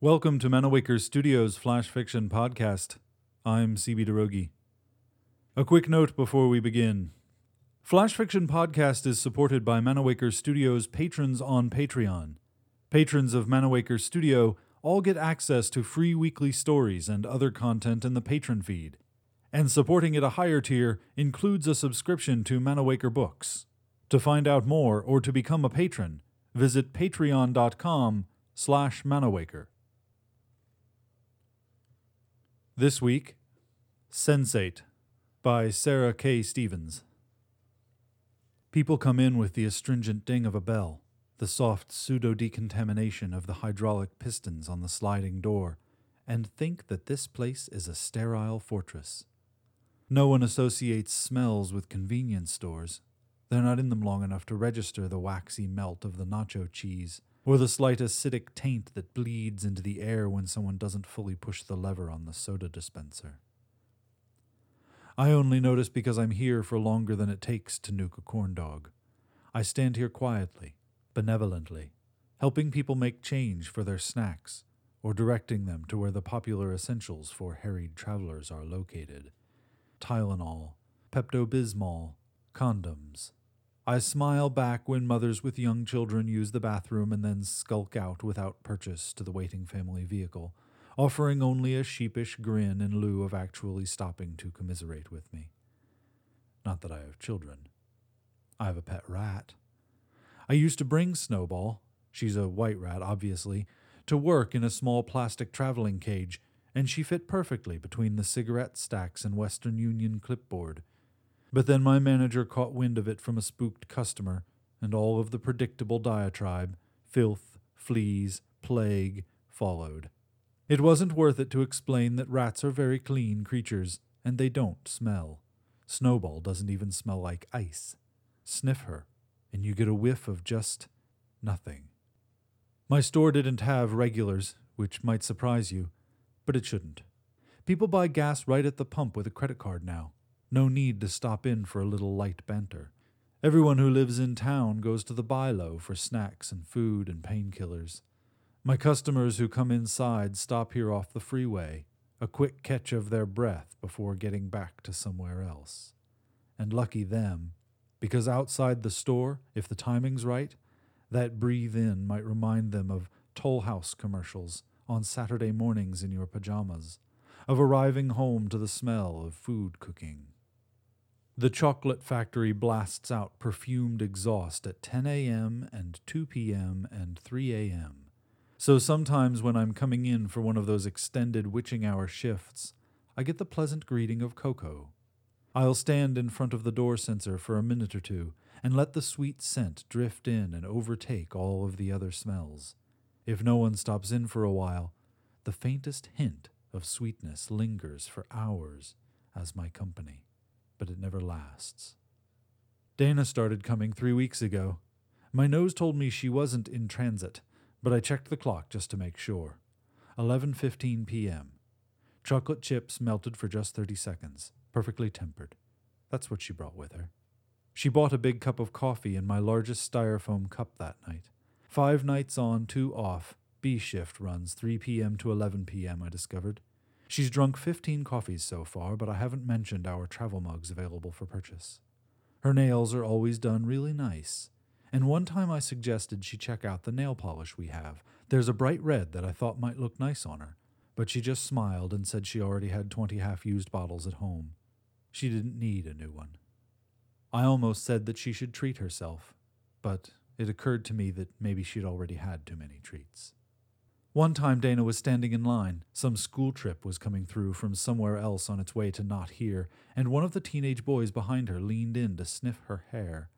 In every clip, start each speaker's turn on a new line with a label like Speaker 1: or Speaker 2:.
Speaker 1: Welcome to Manawaker Studios Flash Fiction Podcast. I'm CB Droege. A quick note before we begin. Flash Fiction Podcast is supported by Manawaker Studios patrons on Patreon. Patrons of Manawaker Studio all get access to free weekly stories and other content in the patron feed. And supporting at a higher tier includes a subscription to Manawaker Books. To find out more or to become a patron, visit patreon.com slash manawaker. This week, Sensate by Sarah K. Stevens. People come in with the astringent ding of a bell, the soft pseudo decontamination of the hydraulic pistons on the sliding door, and think that this place is a sterile fortress. No one associates smells with convenience stores. They're not in them long enough to register the waxy melt of the nacho cheese, or the slight acidic taint that bleeds into the air when someone doesn't fully push the lever on the soda dispenser. I only notice because I'm here for longer than it takes to nuke a corn dog. I stand here quietly, benevolently, helping people make change for their snacks, or directing them to where the popular essentials for harried travelers are located Tylenol, Pepto Bismol, condoms. I smile back when mothers with young children use the bathroom and then skulk out without purchase to the waiting family vehicle, offering only a sheepish grin in lieu of actually stopping to commiserate with me. Not that I have children. I have a pet rat. I used to bring Snowball, she's a white rat, obviously, to work in a small plastic traveling cage, and she fit perfectly between the cigarette stacks and Western Union clipboard. But then my manager caught wind of it from a spooked customer, and all of the predictable diatribe filth, fleas, plague followed. It wasn't worth it to explain that rats are very clean creatures, and they don't smell. Snowball doesn't even smell like ice. Sniff her, and you get a whiff of just nothing. My store didn't have regulars, which might surprise you, but it shouldn't. People buy gas right at the pump with a credit card now. No need to stop in for a little light banter. Everyone who lives in town goes to the Bi-Lo for snacks and food and painkillers. My customers who come inside stop here off the freeway, a quick catch of their breath before getting back to somewhere else. And lucky them, because outside the store, if the timing's right, that breathe in might remind them of Toll House commercials on Saturday mornings in your pajamas, of arriving home to the smell of food cooking. The chocolate factory blasts out perfumed exhaust at 10 a.m. and 2 p.m. and 3 a.m. So sometimes when I'm coming in for one of those extended witching hour shifts, I get the pleasant greeting of cocoa. I'll stand in front of the door sensor for a minute or two and let the sweet scent drift in and overtake all of the other smells. If no one stops in for a while, the faintest hint of sweetness lingers for hours as my company but it never lasts. Dana started coming three weeks ago. My nose told me she wasn't in transit, but I checked the clock just to make sure. 11:15 p.m. Chocolate chips melted for just 30 seconds, perfectly tempered. That's what she brought with her. She bought a big cup of coffee in my largest styrofoam cup that night. Five nights on, two off. B shift runs 3 p.m. to 11 p.m., I discovered. She's drunk 15 coffees so far, but I haven't mentioned our travel mugs available for purchase. Her nails are always done really nice, and one time I suggested she check out the nail polish we have. There's a bright red that I thought might look nice on her, but she just smiled and said she already had 20 half used bottles at home. She didn't need a new one. I almost said that she should treat herself, but it occurred to me that maybe she'd already had too many treats. One time Dana was standing in line. Some school trip was coming through from somewhere else on its way to not here, and one of the teenage boys behind her leaned in to sniff her hair.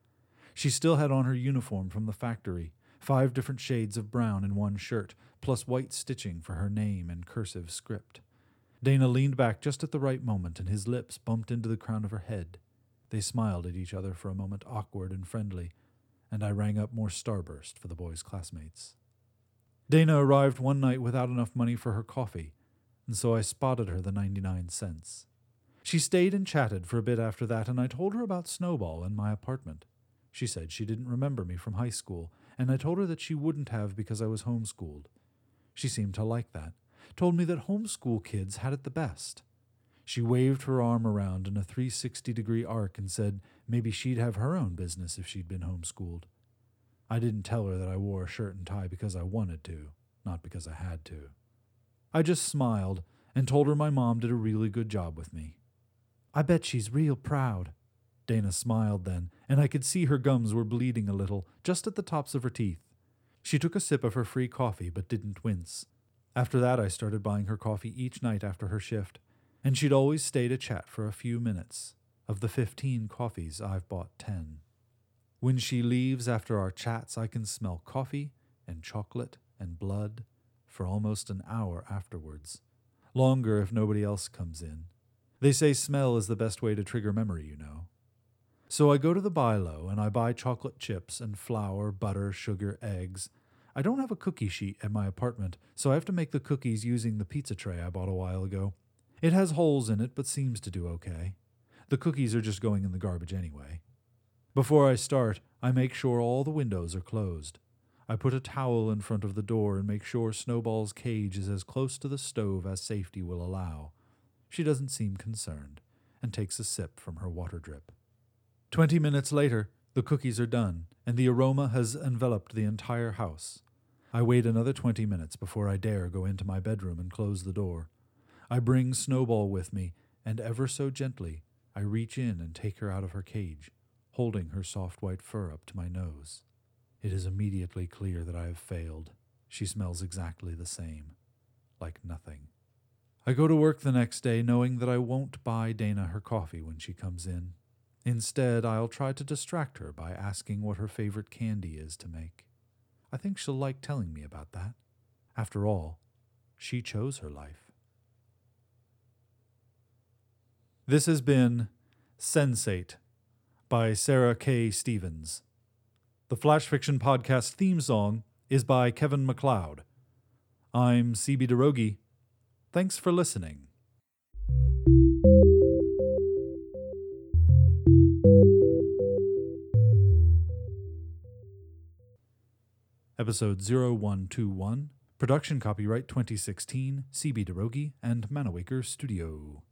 Speaker 1: She still had on her uniform from the factory, five different shades of brown in one shirt, plus white stitching for her name and cursive script. Dana leaned back just at the right moment, and his lips bumped into the crown of her head. They smiled at each other for a moment, awkward and friendly, and I rang up more Starburst for the boys' classmates. Dana arrived one night without enough money for her coffee, and so I spotted her the 99 cents. She stayed and chatted for a bit after that, and I told her about Snowball and my apartment. She said she didn't remember me from high school, and I told her that she wouldn't have because I was homeschooled. She seemed to like that, told me that homeschool kids had it the best. She waved her arm around in a 360 degree arc and said maybe she'd have her own business if she'd been homeschooled. I didn't tell her that I wore a shirt and tie because I wanted to, not because I had to. I just smiled and told her my mom did a really good job with me. I bet she's real proud. Dana smiled then, and I could see her gums were bleeding a little, just at the tops of her teeth. She took a sip of her free coffee, but didn't wince. After that, I started buying her coffee each night after her shift, and she'd always stay to chat for a few minutes. Of the fifteen coffees, I've bought ten. When she leaves after our chats, I can smell coffee and chocolate and blood for almost an hour afterwards. Longer if nobody else comes in. They say smell is the best way to trigger memory, you know. So I go to the Bi-Lo and I buy chocolate chips and flour, butter, sugar, eggs. I don't have a cookie sheet at my apartment, so I have to make the cookies using the pizza tray I bought a while ago. It has holes in it, but seems to do okay. The cookies are just going in the garbage anyway. Before I start, I make sure all the windows are closed. I put a towel in front of the door and make sure Snowball's cage is as close to the stove as safety will allow. She doesn't seem concerned and takes a sip from her water drip. Twenty minutes later, the cookies are done, and the aroma has enveloped the entire house. I wait another twenty minutes before I dare go into my bedroom and close the door. I bring Snowball with me, and ever so gently I reach in and take her out of her cage holding her soft white fur up to my nose. It is immediately clear that I have failed. She smells exactly the same, like nothing. I go to work the next day knowing that I won't buy Dana her coffee when she comes in. Instead, I'll try to distract her by asking what her favorite candy is to make. I think she'll like telling me about that. After all, she chose her life. This has been Sensate by Sarah K. Stevens. The Flash Fiction Podcast theme song is by Kevin MacLeod. I'm CB Droege. Thanks for listening. Episode 0121, production copyright 2016, CB Droege and Manawaker Studio.